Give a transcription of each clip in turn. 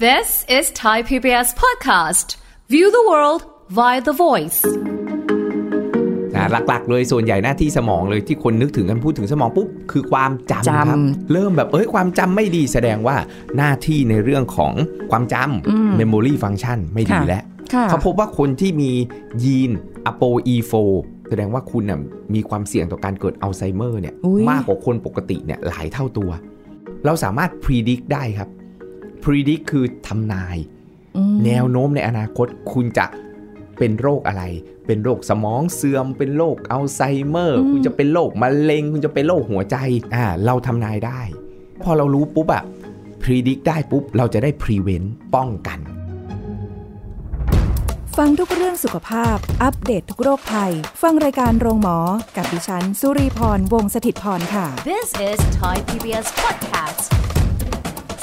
This is Thai PBS Podcast. View the world via the voice. นะหลักๆ เลยส่วนใหญ่หน้าที่สมองเลยที่คนนึกถึงกันพูดถึงสมองปุ๊บคือความจำครับจำเริ่มแบบเอ้ยความจำไม่ดีแสดงว่าหน้าที่ในเรื่องของความจำ memory function ไม่ดีค่ะ แล้ว ค่ะเขาพบว่าคนที่มียีน ApoE4 แสดงว่าคุณน่ะมีความเสี่ยงต่อการเกิดอัลไซเมอร์เนี่ยอุ๊ย มากกว่าคนปกติเนี่ยหลายเท่าตัว เราสามารถ predict ได้ครับ predict คือทำนายอืมแนวโน้มในอนาคตคุณจะเป็นโรคอะไร เป็นโรคสมองเสื่อม เป็นโรคอัลไซเมอร์ คุณจะเป็นโรคมะเร็ง คุณจะเป็นโรคหัวใจ อ่า เราทำนายได้ พอเรารู้ปุ๊บอะ predict ได้ปุ๊บ เราจะได้ prevent ป้องกัน ฟังทุกเรื่องสุขภาพ อัปเดตททุกโรคภัย ฟังรายการโรงหมอ กับดิฉัน สุรีพร วงศิตพร ค่ะ This is Thai PBS Podcast.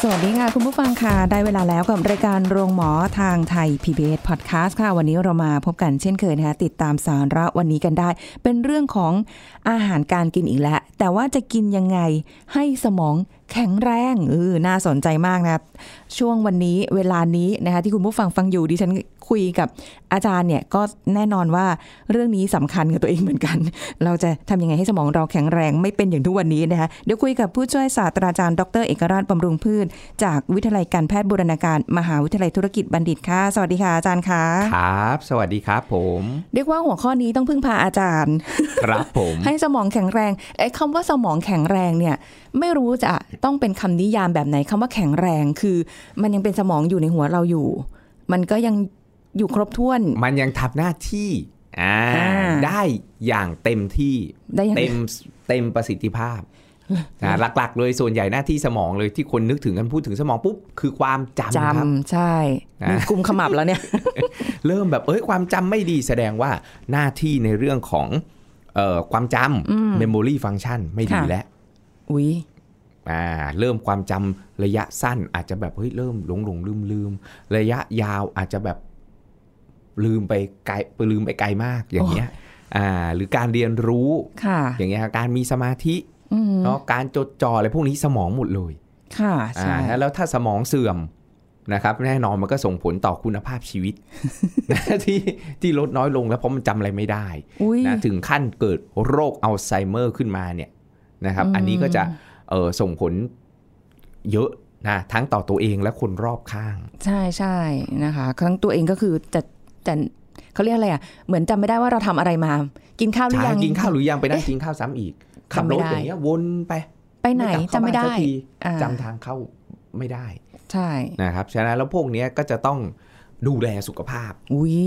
สวัสดีค่ะ คุณผู้ฟังค่ะ ได้เวลาแล้วกับรายการโรงหมอทางไทย PBS Podcast ค่ะ วันนี้เรามาพบกันเช่นเคยนะคะติดตามสาระวันนี้กันได้ เป็นเรื่องของอาหารการกินอีกแล้ว แต่ว่าจะกินยังไงให้สมองแข็งแรงเออน่าสนใจมากนะ ช่วงวันนี้เวลานี้นะคะที่คุณผู้ฟังฟังอยู่ดิฉัน คุยกับอาจารย์เนี่ยก็แน่นอนว่าเรื่องนี้สำคัญกับตัวเองเหมือนกัน เราจะทำยังไงให้สมองเราแข็งแรงไม่เป็นอย่างทุกวันนี้นะคะเดี๋ยวคุยกับผู้ช่วยศาสตราจารย์ดรเอกราชบำรุงพืช จากวิทยาลัยการแพทย์บูรณาการมหาวิทยาลัยธุรกิจบัณฑิตค่ะ สวัสดีค่ะอาจารย์คะครับ สวัสดีครับผม เรียกว่าหัวข้อนี้ต้องพึ่งพาอาจารย์ ครับผม ให้สมองแข็งแรงไอ้คำว่าสมองแข็งแรงเนี่ยไม่รู้จะต้องเป็นคำนิยามแบบไหนคำว่าแข็งแรงคือ มันยังเป็นสมองอยู่ในหัวเราอยู่ มันก็ยัง อยู่ครบถ้วน มันยังทำหน้าที่อ่าอ่าได้อย่างเต็มที่ได้ยังไงเต็มเต็มประสิทธิภาพนะหลักๆ เลยส่วนใหญ่หน้าที่สมองเลยที่คนนึกถึงกันพูดถึงสมองปุ๊บคือความจำจครับำใช่อะมีกุมขมับแล้วเนี่ย เริ่มแบบเอ้ยความจำไม่ดีแสดงว่าหน้าที่ในเรื่องของเอ่อความจำ memory function ไม่ดีค่ะแล้วอุ๊ยอ่าเริ่มความจำระยะสั้นอาจจะแบบเฮ้ยเริ่มหลงหลงลืมลืมระยะยาวอาจจะแบบ ลืมไปไกลลืมไปไกลมากอย่างเงี้ยอ่าหรือการเรียนรู้ค่ะอย่างเงี้ยการมีสมาธิอืมเนาะการจดจ่ออะไรพวกนี้สมองหมดเลย ค่ะอ่าใช่แล้วถ้าสมองเสื่อมนะครับแน่นอนมันก็ส่งผลต่อคุณภาพชีวิตที่ที่ลดน้อยลงแล้วเพราะมันจำอะไรไม่ได้อุ้ยนะถึงขั้นเกิดโรคอัลไซเมอร์ขึ้นมาเนี่ยนะครับอืมอันนี้ก็จะเออส่งผลเยอะนะทั้งต่อตัวเองและคนรอบข้าง ใช่ใช่นะคะครั้งตัวเองก็คือจะ จะเขาเรียกอะไรอะ เหมือนจำไม่ได้ว่าเราทำอะไรมา กินข้าวหรือช้ายัง กินข้าวหรือยังไปนั่งกินข้าวซ้ำอีก ขับจำไม่รถได้อย่างเงี้ยวนไป ไปไหนกลับเข้าจำไม่บ้านได้สักทีอ่าจำทางเข้าไม่ได้ ใช่นะครับ ฉะนั้นแล้วพวกเนี้ยก็จะต้องดูแลสุขภาพ อุ้ย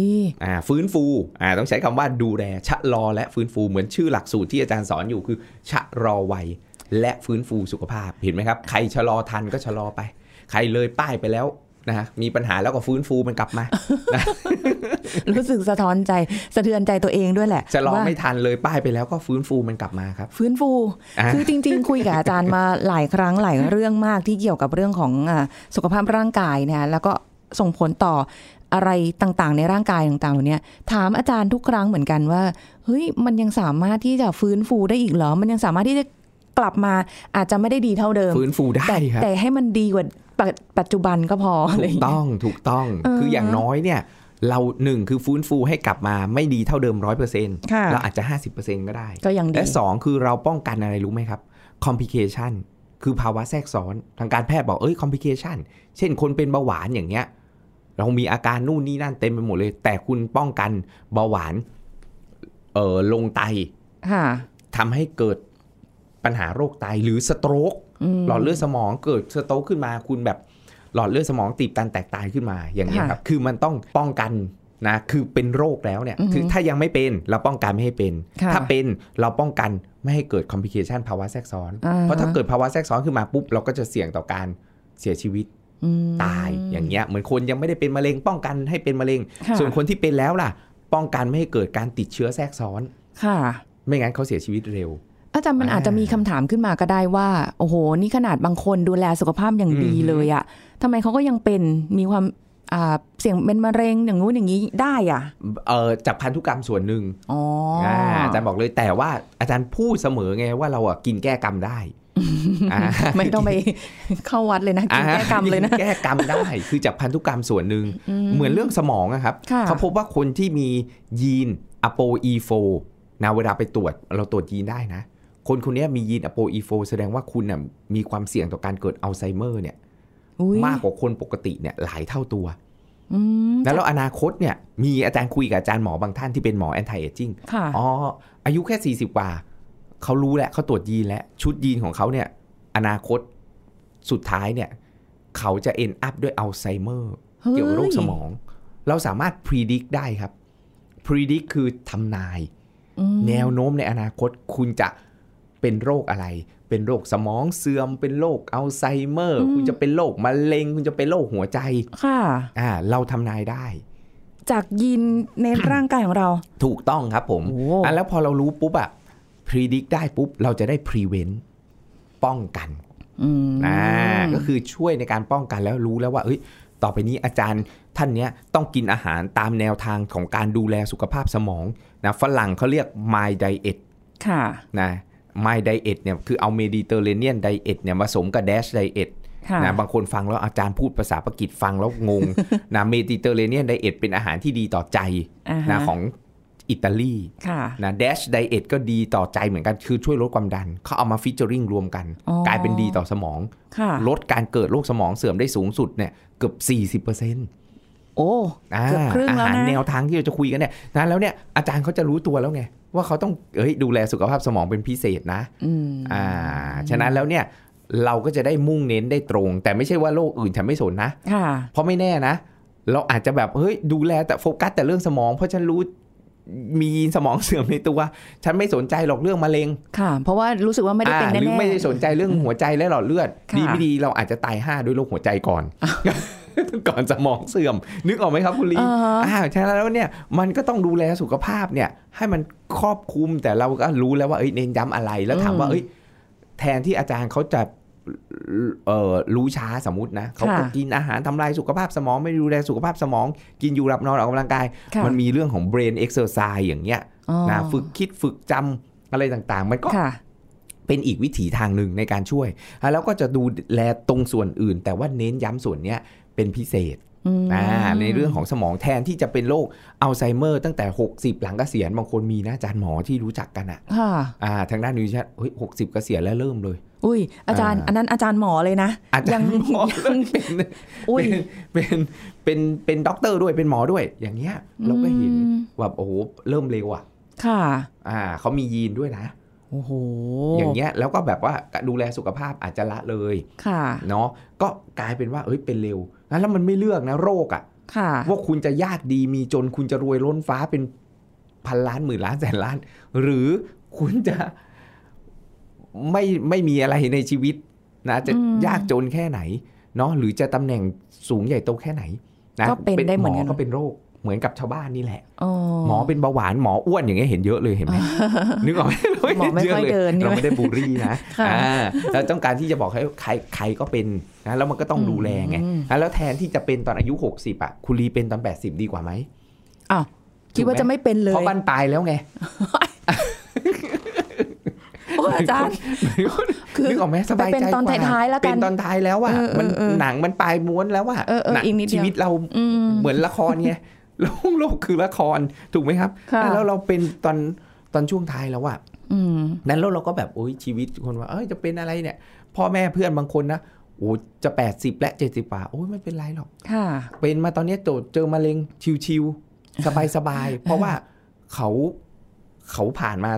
อ่า ฟื้นฟู อ่า ต้องใช้คำว่าดูแล ชะลอและฟื้นฟู เหมือนชื่อหลักสูตรที่อาจารย์สอนอยู่คือ ชะลอวัยและฟื้นฟูสุขภาพ เห็นไหมครับ ใครชะลอทันก็ชะลอไป ใครเลยป้ายไปแล้ว นะฮะมีปัญหาแล้วก็ฟื้นฟูมันกลับมารู้สึกสะท้อนใจสะเทือนใจตัวเองด้วยแหละชะลอว่าไม่ทันเลยป้ายไปแล้วก็ฟื้นฟูมันกลับมาครับ ฟื้นฟูอะคือจริง ๆ คุยกับอาจารย์มาหลายครั้งหลายเรื่องมากที่เกี่ยวกับเรื่องของอาสุขภาพร่างกายนะแล้วก็ส่งผลต่ออะไรต่างๆ ในร่างกายต่างๆเหล่านี้ถามอาจารย์ทุกครั้งเหมือนกันว่าเฮ้ยมันยังสามารถที่จะฟื้นฟูได้อีกเหรอ มันยังสามารถที่จะ กลับมาอาจจะไม่ได้ดีเท่าเดิมฟื้นฟูได้แต่ครับแต่ให้มันดีกว่าปัจปัจจุบันก็พออะไรถูอกย่างเงี้ยต้องถูกต้องเออคืออย่างน้อยเนี่ยเราหนึ่งคือฟื้นฟูให้กลับมาไม่ดีเท่าเดิมร้อยเปอร์เซ็นต์ค่ะเราอาจจะห้าสิบเปอร์เซ็นต์ก็ได้ก็ยังดีและสองคือเราป้องกันอะไรรู้ไหมครับ complication คือภาวะแทรกซ้อนทางการแพทย์บอกเอ้ย complication เช่นคนเป็นเบาหวานอย่างเงี้ย เรามีอาการนู่นนี่นั่นเต็มไปหมดเลย แต่คุณป้องกันเบาหวานเอ่อลงไตค่ะทำให้เกิด ปัญหาโรคไตหรือสโตรกอืมหลอดเลือดสมองเกิดสโตรกขึ้นมาคุณแบบหลอดเลือดสมองตีบตันแตกตายขึ้นมาอย่างนี้ยค่ะครับ คือมันต้องป้องกันนะคือเป็นโรคแล้วเนี่ยอือฮึคือถ้ายังไม่เป็นเราป้องกันไม่ให้เป็นค่ะถ้าเป็นเราป้องกันไม่ให้เกิด complication ภาวะแทรกซ้อนอ่าฮะเพราะถ้าเกิดภาวะแทรกซ้อนขึ้นมาปุ๊บเราก็จะเสี่ยงต่อการเสียชีวิตอืมตายอย่างเงี้ยเหมือนคนยังไม่ได้เป็นมะเร็ง ป้องกันให้เป็นมะเร็งค่ะส่วนคนที่เป็นแล้วล่ะ ป้องกันไม่ให้เกิดการติดเชื้อแทรกซ้อนค่ะ ไม่งั้นเขาเสียชีวิตเร็ว อาจารย์มันอ่าอาจจะมีคำถามขึ้นมาก็ได้ว่า โอ้โห นี่ขนาดบางคนดูแลสุขภาพอย่างดีอืมเลยอะทำไมเขาก็ยังเป็นมีความอ่าเสี่ยงเป็นมะเร็งอย่างงู้นอย่างนี้ได้อะเอ่อจากพันธุกรรมส่วนหนึ่งอ๋อออ่าอาจารย์บอกเลยแต่ว่าอาจารย์พูดเสมอไงว่าเราอะกินแก้กรรมได้อ่าไม่ต้องไปเข้าวัดเลยนะกินแก้กรรมเลยนะแก้กรรมได้คือจากพันธุกรรมส่วนหนึ่งเหมือนเรื่องสมองอะครับค่ะเขาพบว่าคนที่มียีน ApoE4 นะเวลาไปตรวจเราตรวจยีนได้นะ คนคนนี้มียีน ApoE4 แสดงว่าคุณน่ะมีความเสี่ยงต่อการเกิดอัลไซเมอร์เนี่ยอุ๊ยมากกว่าคนปกติเนี่ยหลายเท่าตัวอืมแล้วอนาคตเนี่ย มีอาจารย์คุยกับอาจารย์หมอบางท่านที่เป็นหมอ anti-aging ค่ะอ๋อ อายุแค่40กว่า เขารู้แล้วเขาตรวจยีนแล้ว ชุดยีนของเขาเนี่ย อนาคตสุดท้ายเนี่ย เขาจะ end up ด้วยอัลไซเมอร์เฮ้ยเกี่ยวกับโรคสมอง เราสามารถ predict ได้ครับ predict คือทำนายอืมแนวโน้มในอนาคตคุณจะ เป็นโรคอะไร เป็นโรคสมองเสื่อม เป็นโรคอัลไซเมอร์ คุณจะเป็นโรคมะเร็ง คุณจะเป็นโรคหัวใจ ค่ะ อ่า เราทำนายได้ จากยีนในร่างกายของเรา ถูกต้องครับผมโอ้อะแล้วพอเรารู้ปุ๊บอะ predict ได้ปุ๊บ เราจะได้ prevent ป้องกันอืมอ่าก็คือช่วยในการป้องกันแล้วรู้แล้วว่า เอ้ย ต่อไปนี้อาจารย์ท่านเนี้ยต้องกินอาหารตามแนวทางของการดูแลสุขภาพสมองนะฝรั่งเขาเรียก my diet ค่ะนะ my diet เนี่ยคือเอา Mediterranean diet เนี่ยมาสมกับ dash diet ค่ะนะบางคนฟังแล้วอาจารย์พูดภาษาปากีสฟังแล้วงงนะ Mediterranean diet เป็นอาหารที่ดีต่อใจอ่าฮะนะของอิตาลีค่ะนะ Dash Diet ก็ดีต่อใจเหมือนกันคือช่วยลดความดัน เขาเอามาฟิชเจอริงรวมกันอ๋อกลายเป็นดีต่อสมองค่ะลดการเกิดโรคสมองเสื่อมได้สูงสุดเนี่ยเกือบ 40% โอ้อ่าเกือบครึ่งอาแล้วหารนะแนวทางที่เราจะคุยกันเนี่ยนะแล้วเนี่ยอาจารย์เขาจะรู้ตัวแล้วไง ว่าเขาต้องเอ้ยดูแลสุขภาพสมองเป็นพิเศษนะอืมอ่าฉะนั้นแล้วเนี่ยเราก็จะได้มุ่งเน้นได้ตรง แต่ไม่ใช่ว่าโรคอื่นฉันไม่สนนะค่ะเพราะไม่แน่นะ เราอาจจะแบบเฮ้ยดูแลแต่โฟกัสแต่เรื่องสมองเพราะฉันรู้มีสมองเสื่อมในตัว ฉันไม่สนใจหรอกเรื่องมะเร็ง ค่ะ เพราะว่ารู้สึกว่าไม่ได้เป็นอ่าแน่หรือๆไม่ได้สนใจเรื่องหัวใจและหลอดเลือดค่ะดีไม่ดีเราอาจจะตายห่าด้วยโรคหัวใจก่อน ก่อนสมองเสื่อม นึกออกไหมครับคุณลีอ่าฮะอ่าฉะนั้นแล้วเนี่ยมันก็ต้องดูแลสุขภาพเนี่ย ให้มันครอบคลุมแต่เราก็รู้แล้วว่าเอ้ยเน้นย้ำอะไรแล้วถามว่าเอ้ยแทนที่อาจารย์เขาจะเอ่อรู้ช้าสมมตินะเขาก็ค่ะกินอาหารทำลายสุขภาพสมองไม่ดูแลสุขภาพสมอง กินอยู่หลับนอนออกกำลังกายค่ะมันมีเรื่องของ brain exercise อย่างเงี้ยอ๋อนะฝึกคิดฝึกจำอะไรต่างๆ มันก็ค่ะเป็นอีกวิถีทางหนึ่งในการช่วยอะแล้วก็จะดูแลตรงส่วนอื่น แต่ว่าเน้นย้ำส่วนเนี้ย เป็นพิเศษอืมอ่าในเรื่องของสมองแทนที่จะเป็นโรคอัลไซเมอร์ตั้งแต่ 60 หลังเกษียณบางคนมีนะอาจารย์หมอที่รู้จักกันอะค่ะอ่าทางด้านนิวชันเฮ้ยหกสิบเกษียณแล้วเริ่มเลย อุ้ยอาจารย์อ่าอันนั้นอาจารย์หมอเลยนะอาจารย์ยังหมอยังเป็นอุ้ยเป็นเป็นเป็นเป็นด็อกเตอร์ด้วยเป็นหมอด้วย อย่างเงี้ยเราก็เห็นอืมว่าโอ้โหเริ่มเร็วอะค่ะ อ่าเขามียีนด้วยนะโอ้โห อย่างเงี้ยแล้วก็แบบว่าดูแลสุขภาพอาจจะละเลย ค่ะ เนาะก็กลายเป็นว่าเอ้ยเป็นเร็ว นะแล้วมันไม่เลือกนะโรคอะค่ะว่าคุณจะยากดีมีจนคุณจะรวยล้นฟ้าเป็นพันล้านหมื่นล้านแสนล้าน หรือคุณจะไม่ไม่มีอะไรในชีวิตนะจะอืมยากจนแค่ไหนเนาะหรือจะตำแหน่งสูงใหญ่โตแค่ไหนนะก็เป็นได้เหมือนกันก็เป็นโรค เหมือนกับชาวบ้านนี่แหละอ๋อหมอเป็นเบาหวานหมออ้วนอย่างเงี้ยเห็นเยอะเลยเห็นไหมนึกออกไหมเราหมอไม่ห็ค่อยลเดินใช่ไหมเราไม่ได้บูลลี่นะค่ะอ่าเราต้องการที่จะบอกให้ใครใครก็เป็นนะแล้วมันก็ต้องดูแลไงอืมอะแล้วแทนที่จะเป็นตอนอายุ 60อะคุณลีเป็นตอน 80 ดีกว่าไหมอ้าวคิดว่าจะไม่เป็นเลยเพราะบ้านปลายแล้วไงโอ้ยอาจารย์คือนึกออกไหมสบายใจเป็นตอนกว่าท้ายๆแล้วกันเป็นตอนท้ายแล้วอะเออเออมันเออหนังมันปลายม้วนแล้วอะเออเออหนังอีกนิดเดียวชีวิตเราอืมเหมือนละครไง โลกโลกคือละครถูกไหมครับค่ะแล้วเราเป็นตอนตอนช่วงท้ายแล้วอะอืมนั้นแล้วเราก็แบบโอ้ยชีวิตคนว่า เอ้ยจะเป็นอะไรเนี่ย พ่อแม่เพื่อนบางคนนะโอ้จะ 80 และ 70ป่าโอ้ยไม่เป็นไรหรอกค่ะเป็นมาตอนเนี้ยโจเจอมะเร็งชิวๆสบายๆ เพราะว่าเขาเขาผ่านมา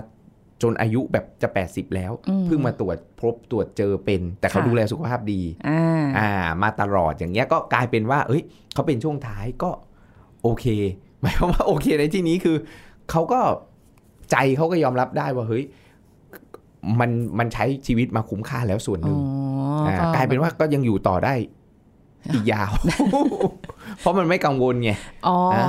จนอายุแบบจะ 80 แล้วอืมเพิ่งมาตรวจพบตรวจเจอเป็น แต่เขาค่ะดูแลสุขภาพดีอ่าอ่ามาตลอดอย่างเงี้ยก็กลายเป็นว่า เอ้ยเขาเป็นช่วงท้ายก็ โอเค หมายความว่าโอเคในที่นี้คือเขาก็ใจเขาก็ยอมรับได้ว่าเฮ้ยมันมันใช้ชีวิตมาคุ้มค่าแล้วส่วนหอ๋นึ่งอากลายเป็นว่าก็ยังอยู่ต่อได้อีกยาว เพราะมันไม่กังวลไงอ๋ออ่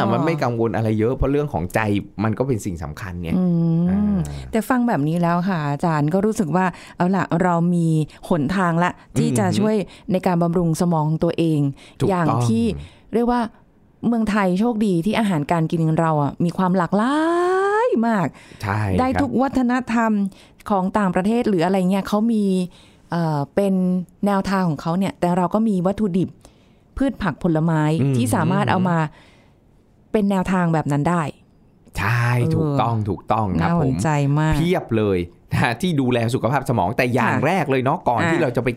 ามันไม่กังวลอะไรเยอะ เพราะเรื่องของใจมันก็เป็นสิ่งสำคัญไงอืมอ่าแต่ฟังแบบนี้แล้วค่ะ อาจารย์ก็รู้สึกว่า เอาล่ะเรามีหนทางละ ที่จะอืมช่วยในการบำรุงสมองของตัวเองถูกอย่างต้องที่เรียกว่า เมืองไทยโชคดีที่อาหารการกินของเราอะมีความหลากหลายมาก ใช่ ได้ครับทุกวัฒนธรรมของต่างประเทศหรืออะไรเงี้ยเขามีเอ่อเป็นแนวทางของเขาเนี่ย แต่เราก็มีวัตถุดิบพืชผักผลไม้อืม ที่สามารถเอามาเป็นแนวทางแบบนั้นได้ ใช่ ถูกต้องถูกต้องครับน่าสผนม ใจมาก เพียบเลยนะ ที่ดูแลสุขภาพสมองแต่อย่างค่ะแรกเลยเนาะก่อนอ่าที่เราจะไป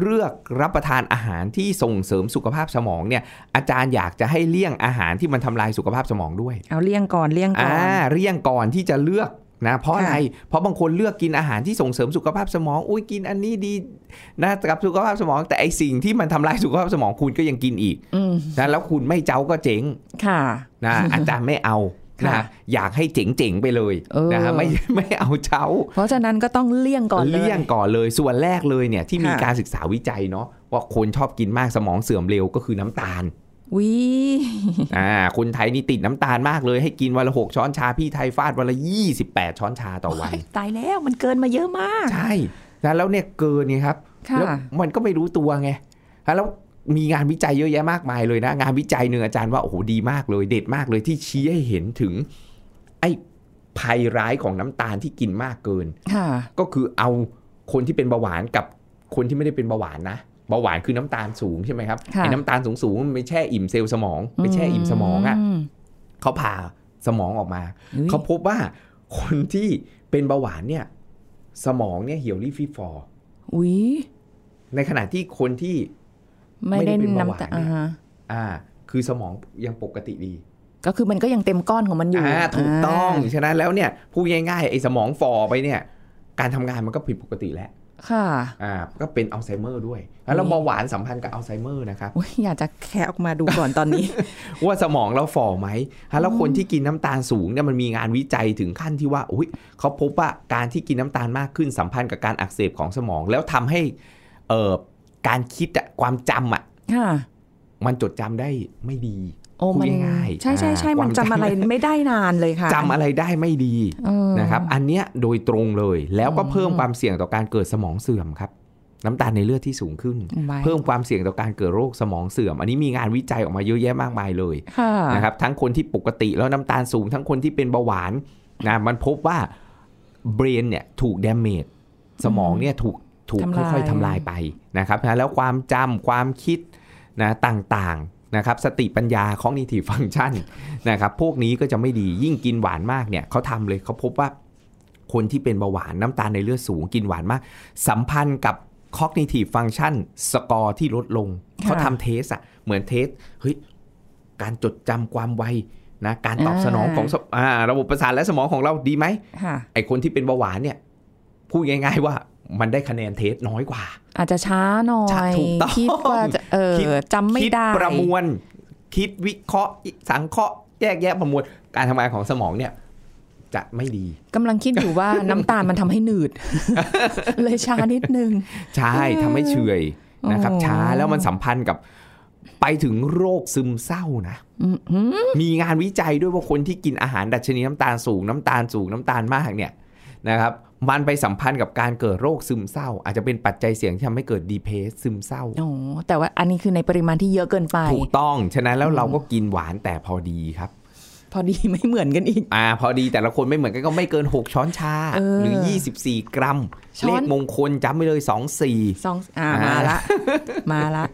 เลือกรับประทานอาหารที่ส่งเสริมสุขภาพสมองเนี่ยอาจารย์อยากจะให้เลี่ยงอาหารที่มันทำลายสุขภาพสมองด้วย เอาเลี่ยงก่อนเลี่ยงก่ออ่านเลี่ยงก่อนที่จะเลือกนะเพราะค่ะอะไร เพราะบางคนเลือกกินอาหารที่ส่งเสริมสุขภาพสมอง อุ้ยกินอันนี้ดีนะกับสุขภาพสมอง แต่ไอสิ่งที่มันทำลายสุขภาพสมองคุณก็ยังกินอีกอืมนะแล้วคุณไม่เจ้าก็เจ๊งค่ะนะอาจารย์ไม่เอา นะค่ะอยากให้เจ๋งๆไปเลยเออนะไม่ไม่เอาเจ้า เพราะฉะนั้นก็ต้องเลี่ยงก่อนเลยเลี่ยงก่อนเลยส่วนแรกเลยเนี่ยที่มีค่ะการศึกษาวิจัยเนาะว่าคนชอบกินมากสมองเสื่อมเร็วก็คือน้ำตาลวิอ่าคนไทยนี่ติดน้ำตาลมากเลยให้กินวันละหกช้อนชาพี่ไทยฟาดวันละ28ช้อนชาต่อวันตายแล้วมันเกินมาเยอะมาก ใช่นะแล้วเนี่ยเกินเนี่ยครับค่ะแล้วมันก็ไม่รู้ตัวไงแล้ว มีงานวิจัยเยอะแยะมากมายเลยนะ งานวิจัยหนึ่งอาจารย์ว่าโอ้โหดีมากเลย เด็ดมากเลยที่ชี้ให้เห็นถึง ไอ้ภัยร้ายของน้ำตาลที่กินมากเกินค่ะก็คือเอาคนที่เป็นเบาหวานกับคนที่ไม่ได้เป็นเบาหวานนะเบาหวานคือน้ำตาลสูงใช่ไหมครับค่ะไอ้น้ำตาลสูงสูงๆมันไปแช่อิ่มเซลล์สมองไปแช่อิ่มสมองอะมเขาผ่าสมองออกมาอุ๊ยเขาพบว่าคนที่เป็นเบาหวานเนี่ย สมองเนี่ยเหี่ยวลีบฟีบฝ่ออุ้ยในขณะที่คนที่ ไม่ได้ไม่ได้เป็นเบาหวานน้ำตาลเนี่ยอ่าฮะอ่า คือสมองยังปกติดี ก็คือมันก็ยังเต็มก้อนของมันอยู่อ่าถูกต้องาฉะนั้นแล้วเนี่ยพูดง่ายๆไอ้สมองฝ่อไปเนี่ย การทำงานมันก็ผิดปกติแล้วค่ะอ่าก็เป็นอัลไซเมอร์ด้วยแล้วเบาหวานสัมพันธ์กับอัลไซเมอร์นะครับอุ๊ยอยากจะแคะออกมาดูก่อนตอนนี้ ว่าสมองเราฝ่อไหมฮะแล้วคนที่กินน้ำตาลสูงเนี่ยมันมีงานวิจัยถึงขั้นที่ว่าอุ้ยเขาพบว่าการที่กินน้ำตาลมากขึ้นสัมพันธ์กับการอักเสบของสมอง แล้วทำให้เอ่อ การคิดอะความจำอะค่ะมันจดจำได้ไม่ดีโอ้มันพูดง่ายๆใช่ใช่ใช่อ่ามันความจำจำอะไรไม่ได้นานเลยค่ะจำอะไรได้ไม่ดีเออนะครับ อันเนี้ยโดยตรงเลย แล้วก็อืมเพิ่มความเสี่ยงต่อการเกิดสมองเสื่อมครับ น้ำตาลในเลือดที่สูงขึ้นไว้เพิ่มความเสี่ยงต่อการเกิดโรคสมองเสื่อม อันนี้มีงานวิจัยออกมาเยอะแยะมากมายเลยค่ะนะครับทั้งคนที่ปกติแล้วน้ำตาลสูง ทั้งคนที่เป็นเบาหวานนะมันพบว่าเบรนเนี่ยถูกด a เมจสมองเนี่ยถูก ถูกทำลายค่อยๆทำลายไปนะครับนะแล้วความจำความคิดนะต่างๆนะครับสติปัญญา cognitive function นะครับพวกนี้ก็จะไม่ดียิ่งกินหวานมากเนี่ยเขาทำเลยเขาพบว่าคนที่เป็นเบาหวานน้ำตาลในเลือดสูงกินหวานมาก สัมพันธ์กับ cognitive function score ที่ลดลง เขาทำ test อะเหมือน test เฮ้ยการจดจำความไวนะการตอบอ่าสนองของสอ่าระบบประสาทและสมองของเราดีไหมค่ะไอคนที่เป็นเบาหวานเนี่ยพูดง่าย ๆ ว่า มันได้คะแนนเทสน้อยกว่า อาจจะช้าหน่อช้ายถูกต้องคิดว่าจะเออคิดจำไม่คิดได้ประมวล คิดวิเคราะห์สังเคราะห์แยกแยะประมวลการทำงานของสมองเนี่ย จะไม่ดีกำลังคิดอยู่ว่าน้ำตาลมันทำให้หนืด เลยช้านิดนึง ใช่ทำให้เฉื่อยนะครับอ๋อช้าแล้วมันสัมพันธ์กับไปถึงโรคซึมเศร้านะอืมหืมมีงานวิจัยด้วยว่าคนที่กินอาหารดัชนีน้ำตาลสูงน้ำตาลสูงน้ำตาลมากเนี่ย นะครับมันไปสัมพันธ์กับการเกิดโรคซึมเศร้า อาจจะเป็นปัจจัยเสี่ยงที่ทำให้เกิดดีเพสซึมเศร้าอ๋อแต่ว่าอันนี้คือในปริมาณที่เยอะเกินไป ถูกต้อง ฉะนั้นแล้วเราก็กินหวานแต่พอดีครับ พอดีไม่เหมือนกันอีก อ่า พอดีแต่ละคนไม่เหมือนกันก็ไม่เกิน 6 ช้อนชาเออหรือ 24 กรัมช้อนเลขมงคลจำไปเลย 2 4สองอ่าอ่ามมาละ มาละ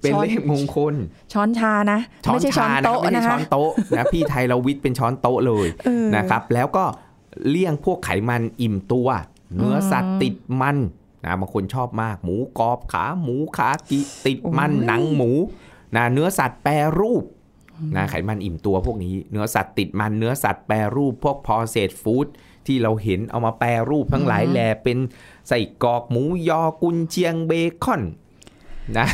เป็นช้อนเลขมงคล ช้อนชานะช้อนไม่ใช่ช้อชานนะโต๊ะไม่นะใช่ช้คะอนโต๊ะนะพี่ไทยเราวิทย์เป็นช้อนโต๊ะเลยเออนะครับ แล้วก็ เลี่ยงพวกไขมันอิ่มตัว เนื้อสัตว์ติดมันนะบางคนชอบมาก หมูกรอบขาหมูขากิติดมันโอ้ยหนังหมูนะเนื้อสัตว์แปรรูปนะไขมันอิ่มตัวพวกนี้ เนื้อสัตว์ติดมันเนื้อสัตว์แปรรูป พวก processed food ที่เราเห็นเอามาแปรรูปทั้งหลายแหล่เป็นใส่กรอกหมูยอกุนเชียงเบคอน นะ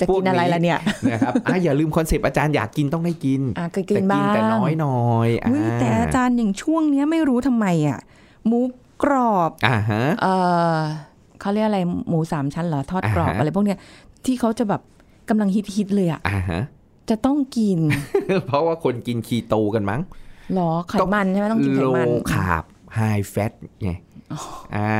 จะกินอะไรล่ะเนี่ยนะครับอะอย่าลืมคอนเซปต์อาจารย์อยากกินต้องได้กินอะก็กินแต่กินบ้างแต่น้อยหน่อยอุ๊ยแต่อาจารย์อย่างช่วงเนี้ยไม่รู้ทำไมอะหมูกรอบอ่าฮะเออเขาเรียกอะไรหมูสามชั้นเหรอทอดกรอบอ่าฮะอะไรพวกเนี้ยที่เขาจะแบบกำลังฮิตฮิตๆเลยอะอ่าฮะจะต้องกิน เพราะว่าคนกินคีโตกันมั้งหรอไขมันใช่ไหมต้องกินไขมันโลคาร์บ high fat ไงอ่า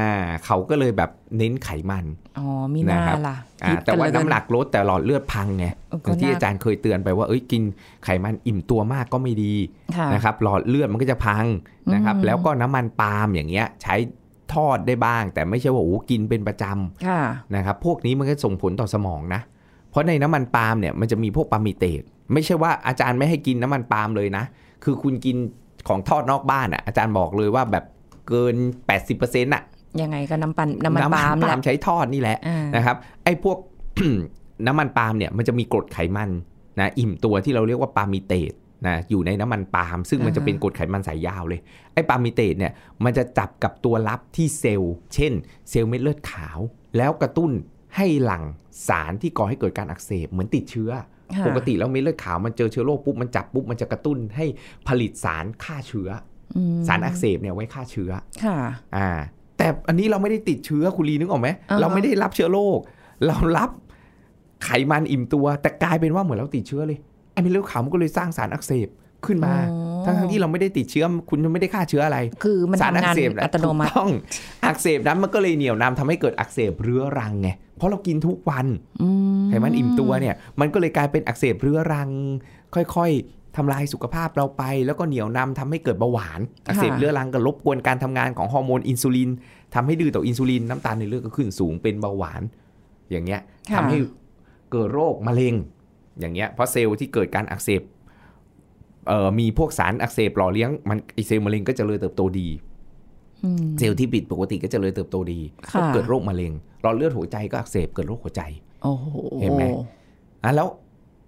เขาก็เลยแบบเน้นไขมัน อ๋อมีหน้านะครับล่ะอ่าฮิตแต่ว่าเยน้ำหนักลดแต่หลอดเลือดพังไงเออก็ที่น่าอาจารย์เคยเตือนไปว่าเอ้ยกินไขมันอิ่มตัวมากก็ไม่ดีค่ะนะครับ หลอดเลือดมันก็จะพังนะครับอืมแล้วก็น้ำมันปาล์มอย่างเงี้ย ใช้ทอดได้บ้าง แต่ไม่ใช่ว่าโอ้โหกินเป็นประจำค่ะนะครับ พวกนี้มันก็ส่งผลต่อสมองนะ เพราะในน้ำมันปาล์มเนี่ยมันจะมีพวก palmitate ไม่ใช่ว่าอาจารย์ไม่ให้กินน้ำมันปาล์มเลยนะ คือคุณกินของทอดนอกบ้านอะอาจารย์บอกเลยว่าแบบเกิน 80%อะ ยังไงก็น้ำปันน้ำมันปาล์มแหละใช้ทอดนี่แหละอ่านะครับไอ้พวกน้ำมันปาล์มเนี่ยมันจะมีกรดไขมันนะอิ่มตัวที่เราเรียกว่า palmitate นะอยู่ในน้ำมันปาล์มซึ่งมันจะเป็นกรดไขมันสายยาวเลย ไอ้ palmitate เนี่ยมันจะจับกับตัวรับที่เซลล์ เช่น เซลล์เม็ดเลือดขาว แล้วกระตุ้นให้หลั่งสารที่ก่อให้เกิดการอักเสบเหมือนติดเชื้อค่ะปกติแล้วเม็ดเลือดขาวมันเจอเชื้อโรคปุ๊บมันจับปุ๊บมันจะกระตุ้นให้ผลิตสารฆ่าเชื้ออืมอสารอักเสบเนี่ยไว้ฆ่าเชื้อค่ะอ่า แต่อันนี้เราไม่ได้ติดเชื้อคุณลีนึกออกไหมอ่าฮะเราไม่ได้รับเชื้อโรคเรารับไขมันอิ่มตัว แต่กลายเป็นว่าเหมือนเราติดเชื้อเลยไอ้เม็ดเลือดขาวมันก็เลยสร้างสารอักเสบขึ้นมา ทั้งทั้งๆที่เราไม่ได้ติดเชื้อ คุณไม่ได้ฆ่าเชื้ออะไร คือมันสารทำอังานเสบะอัตโนมัติถูกต้องอักเสบนั้นมันก็เลยเหนี่ยวนำทำให้เกิดอักเสบเรื้อรังไงเพราะเรากินทุกวันอืมไขมันอิ่มตัวเนี่ย มันก็เลยกลายเป็นอักเสบเรื้อรัง ค่อยๆ ทำลายสุขภาพเราไป แล้วก็เหนี่ยวนำทำให้เกิดเบาหวานอักเสบเรื้อรังก็รบกวนการทำงานของฮอร์โมนอินซูลินทำให้ดื้อต่ออินซูลินน้ำตาลในเลือดก็ขึ้นสูงเป็นเบาหวาน อย่างเงี้ยค่ะทำให้เกิดโรคมะเร็ง อย่างเงี้ยเพราะเซลล์ที่เกิดการอักเสบเอ่อมีพวกสารอักเสบหล่อเลี้ยงมันไอเซลล์มะเร็งก็เจะเริญเติบโตดีอืมเซลล์ที่ผิดปกติก็เจะเริญเติบโตดีค่ะก็เกิดโรคมะเร็งหลอดเลือดหัวใจก็อักเสบเกิดโรคหัวใจโอ้โหเห็นไหมอะแล้ว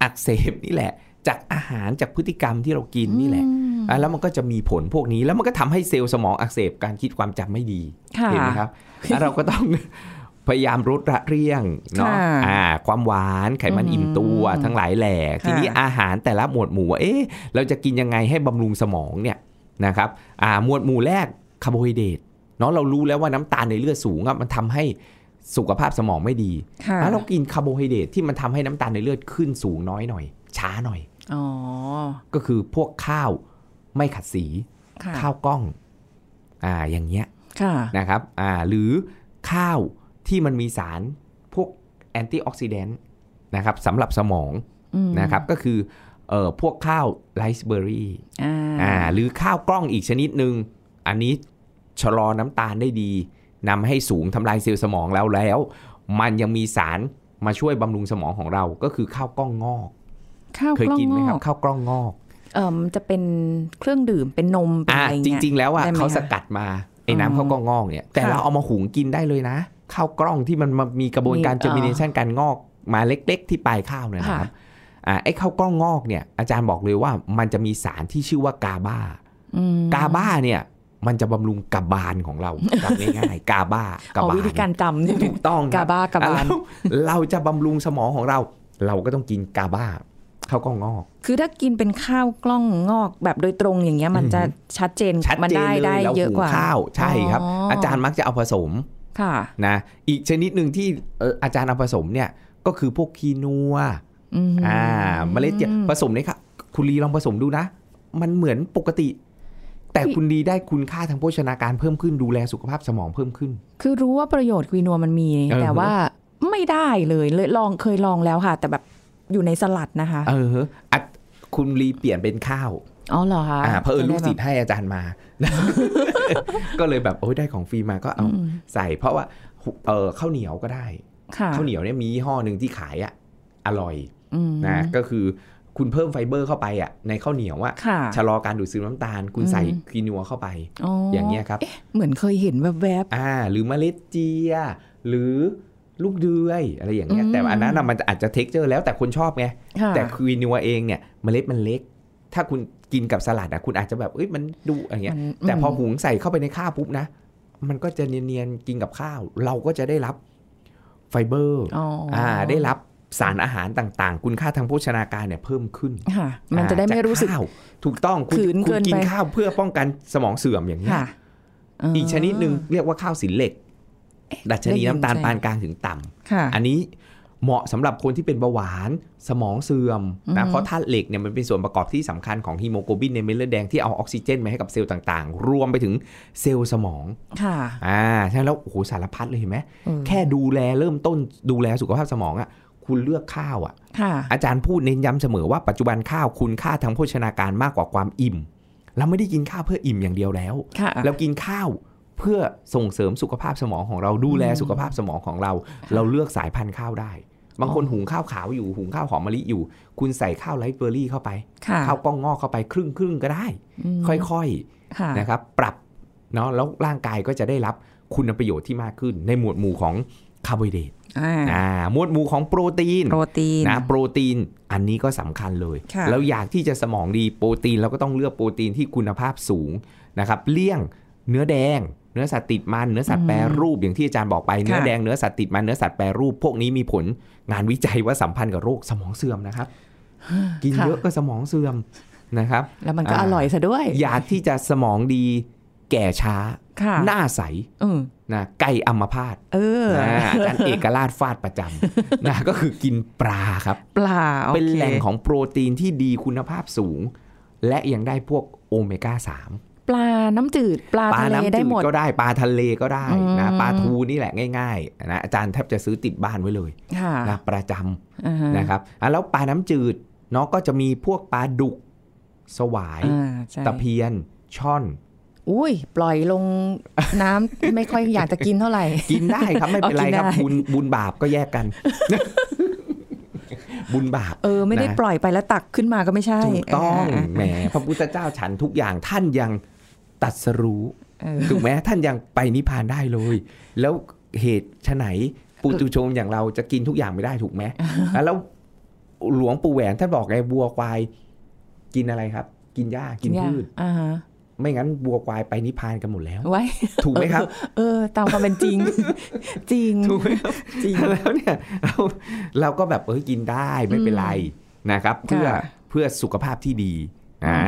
อักเสบนี่แหละ จากอาหารจากพฤติกรรมที่เรากินนี่แหละอืมอะแล้วมันก็จะมีผลพวกนี้ แล้วมันก็ทำให้เซลล์สมองอักเสบการคิดความจำไม่ดีค่ะเห็นไหมครับแล้วเราก็ต้องพยายามลดละเลี่ยงเนาะค่ะอ่าความหวานไขมันอิ่มตัวอืมทั้งหลายแหล่ทีนี้ค่ะอาหารแต่ละหมวดหมู่ว่าเอ๊ะเราจะกินยังไงให้บำรุงสมองเนี่ยนะครับอ่าหมวดหมู่แรกคาร์โบไฮเดรตเนาะเรารู้แล้วว่าน้ำตาลในเลือดสูงอะมันทำให้สุขภาพสมองไม่ดีค่ะแล้วเรากินคาร์โบไฮเดรตที่มันทำให้น้ำตาลในเลือดขึ้นสูงน้อยหน่อย ช้าหน่อยอ๋อ ก็คือพวกข้าวไม่ขัดสีค่ะข้าวกล้อง อ่าอย่างเงี้ยค่ะนะครับ อ่าหรือข้าวที่มันมีสารพวก antioxidant นะครับสำหรับสมองอืมนะครับก็คือเอ่อพวกข้าวไรซ์เบอร์รี่อ่าอ่าหรือข้าวกล้องอีกชนิดหนึ่งอันนี้ชะลอน้ำตาลได้ดีไม่ให้สูงทำลายเซลล์สมองแล้วแล้ว มันยังมีสารมาช่วยบำรุงสมองของเราก็คือข้าวกล้องงอกข้าว เคยกล้องกินไหมงคอรับกข้าวกล้องงอกเอ่อมันจะเป็นเครื่องดื่มเป็นนมเป็นอ่าอะไรจเงี้ยริง ๆ แล้วอะได้ไหมเขาสคะกัดมาไอ้น้ำอ๋อข้าวกล้องงอกเนี่ยแต่ค่ะเราเอามาหุงกินได้เลยนะข้าวกล้องที่มันมามีกระบวนการมีเจอร์มิเนชันการงอกมาเล็ก ๆ ที่ปลายข้าวเนี่ยนะครับค่ะอ่าไอ้ข้าวกล้องงอกเนี่ยอาจารย์บอกเลยว่ามันจะมีสารที่ชื่อว่ากาบาอืมกาบาเนี่ยมันจะบำรุงกระบาลของเราจำง่ายๆกาบากระอ๋อบาลวิธีการจำใช่ไหมถูกต้องคการับบ้ากาบาลแล้วเราจะบำรุงสมองของเรา เราก็ต้องกินกาบา ข้าวกล้องงอก คือถ้ากินเป็นข้าวกล้องงอกแบบโดยตรงอย่างเงี้ยมันจะชัดเจนชัดมันเจนได้เลได้ยเราเยอะหุงกว่าข้าวใช่ครับอ๋อออาจารย์มักจะเอาผสมค่ะนะอีกชนิดหนึ่งที่เอ่ออาจารย์เอาผสมเนี่ยก็คือพวกคีนัวอืมอ่าเมล็ดเจียวผสมเนี่ยครับคุณลีลองผสมดูนะ มันเหมือนปกติแต่คุณลีได้คุณค่าทางโภชนาการเพิ่มขึ้นดูแลสุขภาพสมองเพิ่มขึ้น คือรู้ว่าประโยชน์ควีนัวมันมีเออแต่ว่าไม่ได้เลยเลยลองเคยลองแล้วค่ะ แต่แบบ อยู่ในสลัดนะคะ เอออะคุณลีเปลี่ยนเป็นข้าวอ๋อเหรอคะอ่าเพอเอิญลูกศิษจะย์ให้อาจารย์มา ก็เลยแบบโอ้ยได้ของฟรีมาก็เอาอืมใส่ เพราะว่าเออข้าวเหนียวก็ได้ค่ะข้าวเหนียวเนี่ยมียี่ห้อหนึ่งที่ขายอะอร่อยอืมนะก็คือคุณเพิ่มไฟเบอร์เข้าไปอะในข้าวเหนียวอะค่ะชะลอการดูดซึมน้ำตาล คุณอืมใส่คีนัวเข้าไปอย่างเงี้ยครับเหมือนเคยเห็นแวบอ่า หรือเมล็ดเจีย หรือ ลูกเดือยอะไรอย่างเงี้ยอืมแต่อันนั้นน่ะมันอาจจะ texture แล้วแต่คนชอบไงๆค่ะแต่คีนัวเองเนี่ยเมล็ดมันเล็ก ถ้าคุณกินกับสลัดอะคุณอาจจะแบบเอ้ยมันดูอะไรเงี้ยมันแต่พอมหุงใส่เข้าไปในข้าวปุ๊บนะ มันก็จะเนียนๆกินกับข้าว เราก็จะได้รับไฟเบอร์อ๋อออ่าได้รับสารอาหารต่างๆ คุณค่าทางโภชนาการเนี่ยเพิ่มขึ้นค่ะมันจะได้ไม่อ่ารู้สึกจากข้าวถูกต้องคุณขืนคุเกิณนกินไปข้าวเพื่อป้องกันสมองเสื่อมอย่างนี้ยค่ะอีกชนิดหนึ่งเรียกว่าข้าวสินเหล็ก ดัชนีได้ยินน้ำตาลใช่ปานกลางถึงต่ำค่ะอันนี้เหมาะสำหรับคนที่เป็นเบาหวานสมองเสื่อมอือนะฮึเพราะธาตุเหล็กเนี่ยมันเป็นส่วนประกอบที่สำคัญของฮีโมโกลบินในเม็ดเลือดแดงที่เอาออกซิเจนมาให้กับเซลล์ต่างๆ รวมไปถึงเซลล์สมอง ค่ะอ่าใช่แล้วโอ้โหสารพัดเลยเห็นไหมเออแค่ดูแลเริ่มต้นดูแลสุขภาพสมองอะ่ะคุณเลือกข้าวอะค่ะ อาจารย์พูดเน้นย้ำเสมอว่าปัจจุบันข้าวคุณค่าทางโภชนาการมากกว่าความอิ่มเราไม่ได้กินข้าวเพื่ออิ่มอย่างเดียวแล้วค่ะเรากินข้าว เพื่อส่งเสริมสุขภาพสมองของเราดูแลสุขภาพสมองของเรา เราเลือกสายพันธุ์ข้าวได้ บางคนหุงข้าวขาวอยู่ หุงข้าวหอมมะลิอยู่ คุณใส่ข้าวไรซ์เบอร์รี่เข้าไปค่ะข้าวกล้องงอกเข้าไปครึ่งครึ่งๆก็ได้มค่อยค่ะๆนะครับ ปรับเนาะแล้วร่างกายก็จะได้รับคุณประโยชน์ที่มากขึ้น ในหมวดหมู่ของคาร์โบไฮเดรตอ่าอ่าหมวดหมู่ของโปรตีนโปรตีนนะโปรตีนอันนี้ก็สำคัญเลยค่ะแล้วอยากที่จะสมองดีโปรตีนเราก็ต้องเลือกโปรตีนที่คุณภาพสูงนะครับเลี่ยงเนื้อแดง เนื้อสัตว์ติดมันเนื้อสัตว์แปรรูปอย่างที่อาจารย์บอกไปเนื้อแดงเนื้อสัตว์ติดมันเนื้อสัตว์แปรรูปพวกนี้มีผลงานวิจัยว่าสัมพันธ์กับโรคสมองเสื่อมนะครับ กินค่ะเยอะก็สมองเสื่อมนะครับ แล้วมันก็อ่าอร่อยซะด้วย อยากที่จะสมองดีแก่ช้าค่ะหน้าใสอืมนะไก่อัมพาตเออนะอาจารย์เอกราชฟาดประจำนะก็คือกินปลาครับ ปลาโอคเป็นแหล่งของโปรตีนที่ดีคุณภาพสูง และยังได้พวกโอเมก้า 3 ปลาน้ำจืดปลาปลาทะเลน้ำได้จืดหมดก็ได้ปลาทะเลก็ได้นะอืมปลาทูนี่แหละง่ายๆนะอาจารย์แทบจะซื้อติดบ้านไว้เลยค่ะนะประจอ่าฮะำนะครับอะแล้วปลาน้ำจืดเนาะก็จะมีพวกปลาดุกสวายอ่าใช่ตะเพียนช่อนอุ้ยปล่อยลงน้ำไม่ค่อยอยากจะกินเท่าไหร่ กินได้ครับไม่เป็นไรเอากินครับได้บุญบุญบาปก็แยกกัน บุญบาปเออ ไม่ได้นะปล่อยไปแล้วตักขึ้นมาก็ไม่ใช่ถูกต้องาแหมพระพุทธเจ้าฉันทุกอย่างท่านยัง ตัดสรู้เออถูกไหมท่านยังไปนิพพานได้เลย แล้วเหตุไฉนปุตุชนอย่างเราจะกินทุกอย่างไม่ได้ถูกไหมอะแล้วหลวงปู่แหวนท่านบอกไงบัวควาย กินอะไรครับ กินหญ้ากินยพืชอ่าฮะไม่งั้นบัวควายไปนิพพานกันหมดแล้วไว้ถูกไหมครับ เออ ตามความเป็นจริง จริงถูกไหมครับจริงแล้วเนี่ยเราเราก็แบบเอ้ยกินได้ไม่เป็นไรนะครับ เพื่อค่ะเพื่อสุขภาพที่ดีนะอ่า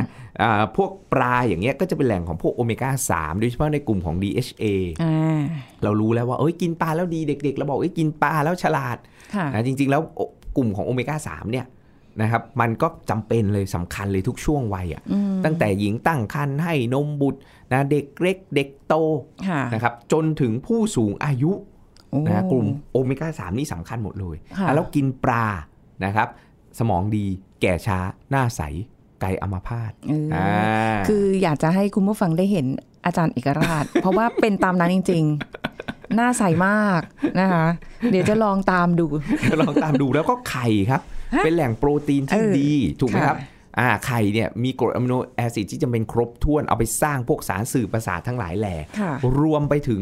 พวกปลาอย่างเงี้ยก็จะเป็นแหล่งของพวกโอเมก้า 3 โดยเฉพาะในกลุ่มของ DHA อ่าเรารู้แล้วว่าเอ้ยกินปลาแล้วดีเด็กๆเราบอกเอ้ยกินปลาแล้วฉลาดค่ะนะจริงๆ แล้วโอกลุ่มของโอเมก้า 3 เนี่ยนะครับมันก็จำเป็นเลยสำคัญเลยทุกช่วงวัยอะ่ะอืมตั้งแต่หญิงตั้งครรภ์ให้นมบุตรนะเด็กเล็กเด็กโตค่ะนะครับจนถึงผู้สูงอายุโอ้นะกลุ่มโอเมก้า 3 นี่สำคัญหมดเลยค่ะอะแล้วกินปลานะครับสมองดีแก่ช้าหน้าใส ไกลอัมพาตเออออ่าคืออยากจะให้คุณผู้ฟังได้เห็นอาจารย์เอกราช เพราะว่าเป็นตามนั้นจริง ๆ หน้าใสมากนะคะ เดี๋ยวจะลองตามดู ลองตามดูแล้วก็ไข่ครับ เป็นแหล่งโปรตีนที่เออดี ถูกไหมครับค่ะอ่าไข่เนี่ยมีกรดอะมิโนแอซิดที่จำเป็นครบถ้วนเอาไปสร้างพวกสารสื่อประสาททั้งหลายแหล่ค่ะรวมไปถึง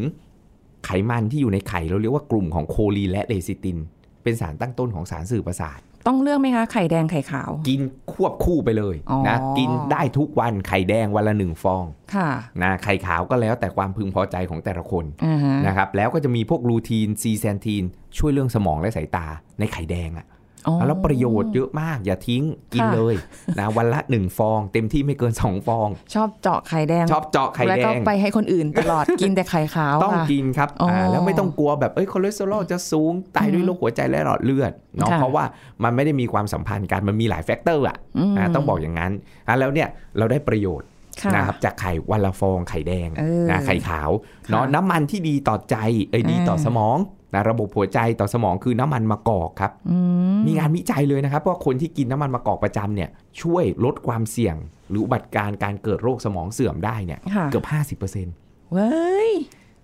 ไขมันที่อยู่ในไข่เราเรียกว่ากลุ่มของโคลีนและเลซิติน เป็นสารตั้งต้นของสารสื่อประสาท ต้องเลือกไหมคะไข่แดงไข่ขาว กินควบคู่ไปเลยอ๋อนะกินได้ทุกวันไข่แดงวันละหนึ่งฟองค่ะนะไข่ขาวก็แล้วแต่ความพึงพอใจของแต่ละคนอ่าฮะนะครับแล้วก็จะมีพวกลูทีนซีแซนทีนช่วยเรื่องสมองและสายตาในไข่แดงอะอ๋อ แล้วประโยชน์เยอะมากอย่าทิ้งกินค่ะเลยนะวันละหนึ่งฟอง เต็มที่ไม่เกิน2ฟอง ชอบเจาะไข่แดง ชอบเจาะไข่แล้วแดก็งไปให้คนอื่นตลอดกินแต่ไข่ขาวต้องค่ะกินครับอ๋ออ่าแล้วไม่ต้องกลัวแบบเอ้ยคอเลสเตอรอลจะสูงตายด้วยโรคหัวใจและหลอดเลือดเนาะค่ะเพราะว่ามันไม่ได้มีความสัมพันธ์กันมันมีหลาย factor อะมอ่าต้องบอกอย่างนั้นอะแล้วเนี่ยเราได้ประโยชน์ค่ะนะครับจากไข่วันละฟองไข่แดงเออนะไข่ขาวเนาะค่ะน้ำมันที่ดีต่อใจเอ้ยดีต่ออมสมอง นะระบบหัวใจต่อสมองคือน้ำมันมะกอกครับอืมมีงานวิจัยเลยนะครับว่าคนที่กินน้ำมันมะกอกประจำเนี่ยช่วยลดความเสี่ยง หรืออุบัติการการเกิดโรคสมองเสื่อมได้เนี่ยค่ะเกือบ 50%เว้ย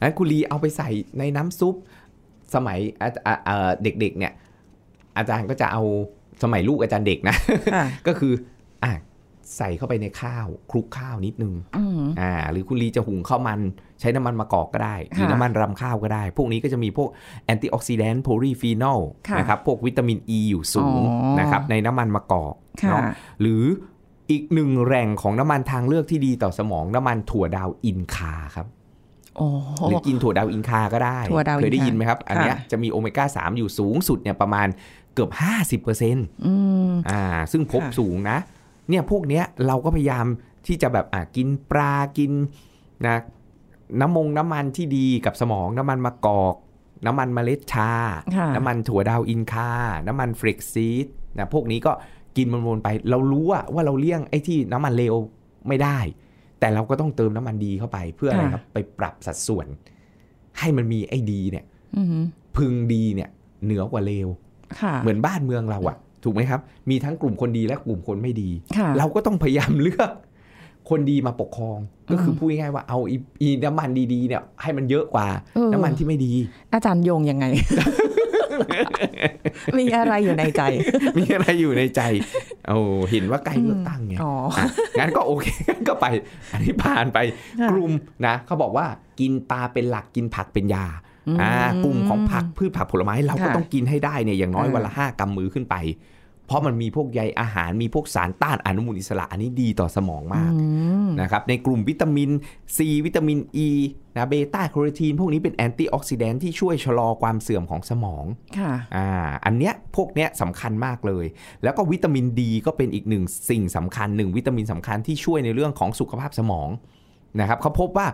นั้นคุณลีเอาไปใส่ในน้ำซุปสมัยอะอะเอ่อเด็กๆเนี่ยอาจารย์ก็จะเอาสมัยลูกอาจารย์เด็กนะค่ะก็คืออะ ใส่เข้าไปในข้าวคลุกข้าวนิดนึงอืมอ่าหรือคุณลีจะหุงข้าวมันใช้น้ำมันมะกอกก็ได้ หรือค่ะน้ำมันรำข้าวก็ได้ พวกนี้ก็จะมีพวก antioxidant โพลีฟีนอลค่ะนะครับพวกวิตามินอ e ีอยู่สูงอ๋อนะครับในน้ำมันมะกอกค่ะเนาะหรืออีกหนึ่งแหล่งของน้ำมันทางเลือกที่ดีต่อสมองน้ำมันถั่วดาวอินคาครับโอ้หรือกินถั่วดาวอินคาก็ได้ถั่วดาวอินคาเคยได้ยินไหมครับ อันเนี้ยค่ะจะมีโอเมก้า 3 อยู่สูงสุดเนี่ยประมาณเกือบ 50%อืมอ่าซึ่งพบค่ะสูงนะ เนี่ยพวกเนี้ยเราก็พยายามที่จะแบบอะกินปลากินนะน้ำมงน้ำมันที่ดีกับสมองน้ำมันมะกอกน้ำมันเมล็ดชาค่ะน้ำมันถั่วดาวอินคา น้ำมัน flaxseed นะพวกนี้ก็กินวนๆไป เรารู้อะว่าเราเลี่ยงไอ้ที่น้ำมันเลวไม่ได้ แต่เราก็ต้องเติมน้ำมันดีเข้าไป เพื่ออะไรครับ ไปปรับสัดส่วน ให้มันมีไอ้ดีเนี่ยอือหือพึงดีเนี่ย เหนือกว่าเลวค่ะเหมือนบ้านเมืองเราอะ ถูกไหมครับ มีทั้งกลุ่มคนดีและกลุ่มคนไม่ดีค่ะเราก็ต้องพยายามเลือกคนดีมาปกครอง ก็คือมพูดง่ายๆว่าเอาอีอีน้ำมันดีๆเนี่ยให้มันเยอะกว่าเออน้ำมันที่ไม่ดี อาจารย์โยงยังไง มีอะไรอยู่ในใจ มีอะไรอยู่ในใจโอ้เห็นว่าใกล้เลือกตั้งไงอ๋ออะงั้นก็โอเคงั้นก็ไปอันนี้ผ่านไปค่ะกลุ่มนะเขาบอกว่ากินปลาเป็นหลักกินผักเป็นยาอืมอ่ากลุ่มของผักพืชผักผลไม้เราก็ค่ะต้องกินให้ได้เนี่ยอย่างน้อยเออวันละห้ากำมือขึ้นไป เพราะมันมีพวกใยอาหารมีพวกสารต้านอนุมูลอิสระ อันนี้ดีต่อสมองมากอืมนะครับในกลุ่มวิตามิน C วิตามิน E นะเบต้าแคโรทีนพวกนี้เป็น antioxidant ที่ช่วยชะลอความเสื่อมของสมองค่ะอ่าอันเนี้ยพวกเนี้ยสำคัญมากเลย แล้วก็วิตามินดีก็เป็นอีกหนึ่งสิ่งสำคัญหนึ่งวิตามินสำคัญที่ช่วยในเรื่องของสุขภาพสมองนะครับเขาพบว่า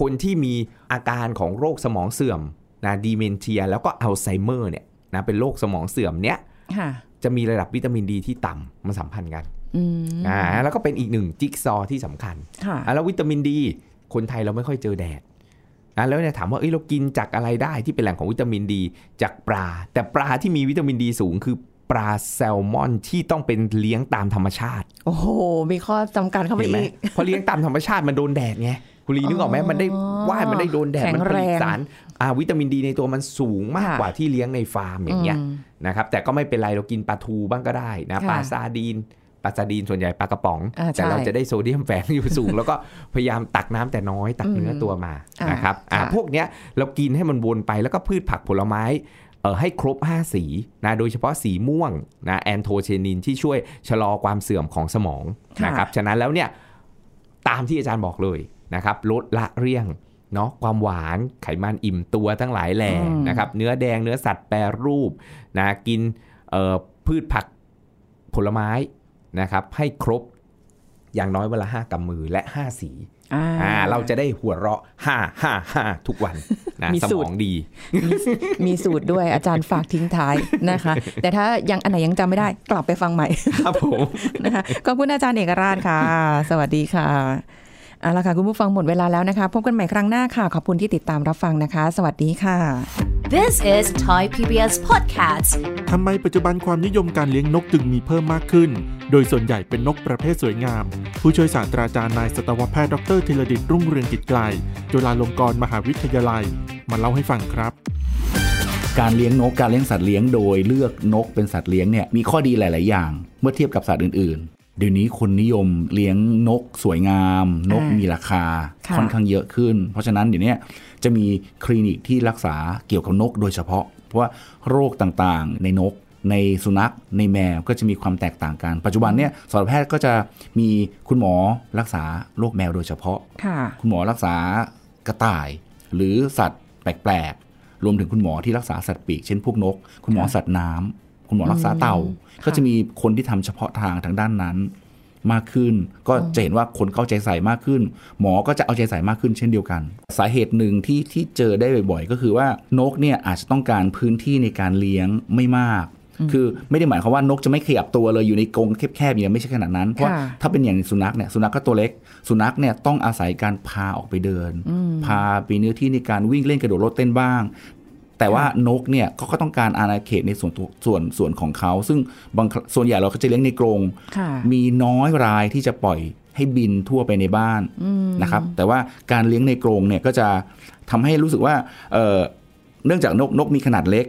คนที่มีอาการของโรคสมองเสื่อมนะ dementia แล้วก็อัลไซเมอร์เนี่ยนะเป็นโรคสมองเสื่อมเนี้ยค่ะ จะมีระดับวิตามินดีที่ต่ำมันสัมพันธ์กันอืมอ่าแล้วก็เป็นอีกหนึ่งจิ๊กซอว์ที่สำคัญค่ะอะแล้ววิตามินดี คนไทยเราไม่ค่อยเจอแดดนะแล้วเนี่ยถามว่าเอ้ยเรากินจากอะไรได้ที่เป็นแหล่งของวิตามินดี จากปลา แต่ปลาที่มีวิตามินดีสูงคือปลาแซลมอนที่ต้องเป็นเลี้ยงตามธรรมชาติ โอ้โห มีข้อจำกัดเข้าไปเห็นไหมอีกเพราะเลี้ยงตามธรรมชาติมันโดนแดดไงคุณลีนึกออกไหมอ๋อมันได้ว่ายมันได้โดนแดดแข็งมัผลิตแรงสารอ่า วิตามินดีในตัวมันสูงมากค่ะกว่าที่เลี้ยงในฟาร์มอย่างเงี้ยมนะครับแต่ก็ไม่เป็นไรเรากินปลาทูบ้างก็ได้นะค่ะปลาซาดีนปลาซาดีนส่วนใหญ่ปลากระป๋องอ่าแต่เราใช่จะได้โซเดียมแฝงอยู่สูง แล้วก็พยายามตักน้ำแต่น้อยตักเนื้อตัวมาอ่านนะครับอ่าค่ะพวกเนี้ยเรากินให้มันวนไปแล้วก็พืชผักผลไม้เออให้ครบ 5 สีนะโดยเฉพาะสีม่วงนะแอนโทเชนินที่ช่วยชะลอความเสื่อมของสมองค่ะนะครับฉะนั้นแล้วเนี่ยตามที่อาจารย์บอกเลยนะครับลดละเลี่ยง เนาะความหวานไขมันอิ่มตัวทั้งหลายแหล่อืมนะครับเนื้อแดงเนื้อสัตว์แปรรูปนะกินเอ่อพืชผักผลไม้นะครับให้ครบอย่างน้อยวันละห้ากำมือและ5สีอ่าอ่าเราจะได้หัวเราะห้าห้าห้าทุกวันนะมีสสูมตรองดีมีมีสูตรด้วยอาจารย์ฝากทิ้งท้ายนะคะ แต่ถ้ายังอันไหนยังจำไม่ได้กลับไปฟังใหม่ ครับผมนะคะขอบคุณอาจารย์เอกราชค่ะ สวัสดีค่ะ เอาละค่ะ คุณผู้ฟังหมดเวลาแล้วนะคะ พบกันใหม่ครั้งหน้าค่ะ ขอบคุณที่ติดตามรับฟังนะคะ สวัสดีค่ะ This is Thai PBS Podcast. ทำไมปัจจุบันความนิยมการเลี้ยงนกจึงมีเพิ่มมากขึ้น โดยส่วนใหญ่เป็นนกประเภทสวยงาม ผู้ช่วยศาสตราจารย์นายสัตวแพทย์ดรธีรดิตรุ่งเรืองกิจไกล จุฬาลงกรณ์มหาวิทยาลัย มาเล่าให้ฟังครับการเลี้ยงนกการเลี้ยงสัตว์เลี้ยงโดยเลือกนกเป็นสัตว์เลี้ยงเนี่ยมีข้อดีหลาย ๆ อย่าง เมื่อเทียบกับสัตว์อื่นๆ เดี๋ยวนี้คนนิยมเลี้ยงนกสวยงาม นกอ่ามีมีราคาค่ะค่อนข้างเยอะขึ้น เพราะฉะนั้นเดี๋ยวนี้จะมีคลินิกที่รักษาเกี่ยวกับนกโดยเฉพาะ เพราะว่าโรคต่างๆในนกในสุนัขในแมวก็จะมีความแตกต่างกัน ปัจจุบันเนี่ยสัตวแพทย์ก็จะมีคุณหมอรักษาโรคแมวโดยเฉพาะค่ะคุณหมอรักษากระต่าย หรือสัตว์แปลกๆรวมถึงคุณหมอที่รักษาสัตว์ปีกเช่นพวกนก คุณหมอสัตว์น้ำ คุณหมอรักษาเต่าค่ะก็จะมีคนที่ทำเฉพาะทางทางด้านนั้น มากขึ้น ก็จะเห็นว่าคนเข้าใจใส่มากขึ้น หมอก็จะเอาใจใส่มากขึ้นเช่นเดียวกัน สาเหตุหนึ่งที่ที่เจอได้บ่อยๆ ก็คือว่านกเนี่ยอาจจะต้องการพื้นที่ในการเลี้ยงไม่มากคือไม่ได้หมายความว่านกจะไม่ขยับตัวเลยอยู่ในกรงแคบๆอย่างนี้ไม่ใช่ขนาดนั้นเพราะว่าค่ะถ้าเป็นอย่างสุนัขเนี่ยสุนัขก็ตัวเล็ก สุนัขเนี่ยต้องอาศัยการพาออกไปเดิน พาไปเนื้อที่ในการวิ่งเล่นกระโดดรถเต้นบ้าง แต่ว่านกเนี่ยเขาก็ต้องการอาณาเขตในส่วนตัวส่วนส่วนของเขา ซึ่งบางครั้งส่วนใหญ่เราก็จะเลี้ยงในกรงค่ะมีน้อยรายที่จะปล่อยให้บินทั่วไปในบ้านนะครับ แต่ว่าการเลี้ยงในกรงเนี่ยก็จะทำให้รู้สึกว่าเอ่อเนื่องจากนกนกมีขนาดเล็ก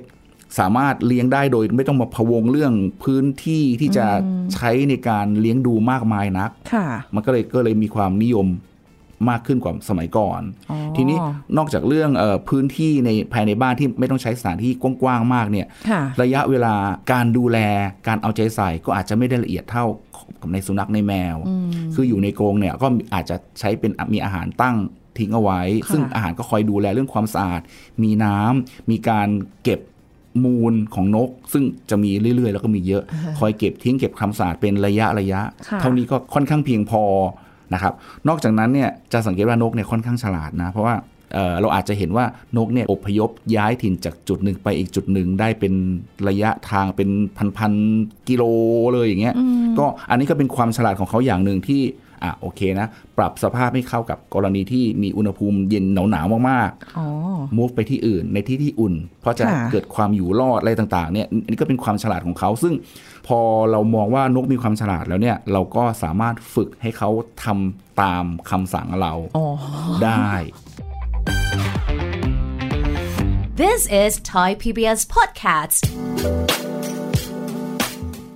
สามารถเลี้ยงได้โดยไม่ต้องมาพะวงเรื่องพื้นที่ที่จะใช้ในการเลี้ยงดูมากมายนักค่ะมันก็เลยก็เลยมีความนิยม มากขึ้นกว่าสมัยก่อนอ๋อทีนี้นอกจากเรื่องเออพื้นที่ในภายในบ้านที่ไม่ต้องใช้สถานที่กว้างๆมากเนี่ยค่ะระยะเวลาการดูแลการเอาใจใส่ก็อาจจะไม่ได้ละเอียดเท่ากับในสุนัขในแมว คืออยู่ในกรงเนี่ยก็อาจจะใช้เป็นมีอาหารตั้งทิ้งเอาไว้ค่ะซึ่งอาหารก็คอยดูแลเรื่องความสะอาด มีน้ำมีการเก็บมูลของนก ซึ่งจะมีเรื่อยๆ แล้วก็มีเยอะ คอยเก็บทิ้งเก็บความสะอาดเป็นระยะระยะค่ะเท่านี้ก็ค่อนข้างเพียงพอ นะครับ นอกจากนั้นเนี่ยจะสังเกตว่านกเนี่ยค่อนข้างฉลาดนะ เพราะว่าเอ่อเราอาจจะเห็นว่านกเนี่ยอพยพย้ายถิ่นจากจุดหนึ่งไปอีกจุดหนึ่งได้เป็นระยะทางเป็นพันๆกิโลเลยอย่างเงี้ยก็อันนี้ก็เป็นความฉลาดของเขาอย่างหนึ่งที่ อะโอเคนะ ปรับสภาพให้เข้ากับกรณีที่มีอุณหภูมิเย็นหนาวๆมากๆอ๋อ move ไปที่อื่นในที่ที่อุ่น เพราะจะค่ะเกิดความอยู่รอดอะไรต่างๆเนี่ยอันนี้ก็เป็นความฉลาดของเขา ซึ่งพอเรามองว่านกมีความฉลาดแล้วเนี่ย เราก็สามารถฝึกให้เขาทำตามคำสั่งเราอ๋อได้ This is Thai PBS Podcast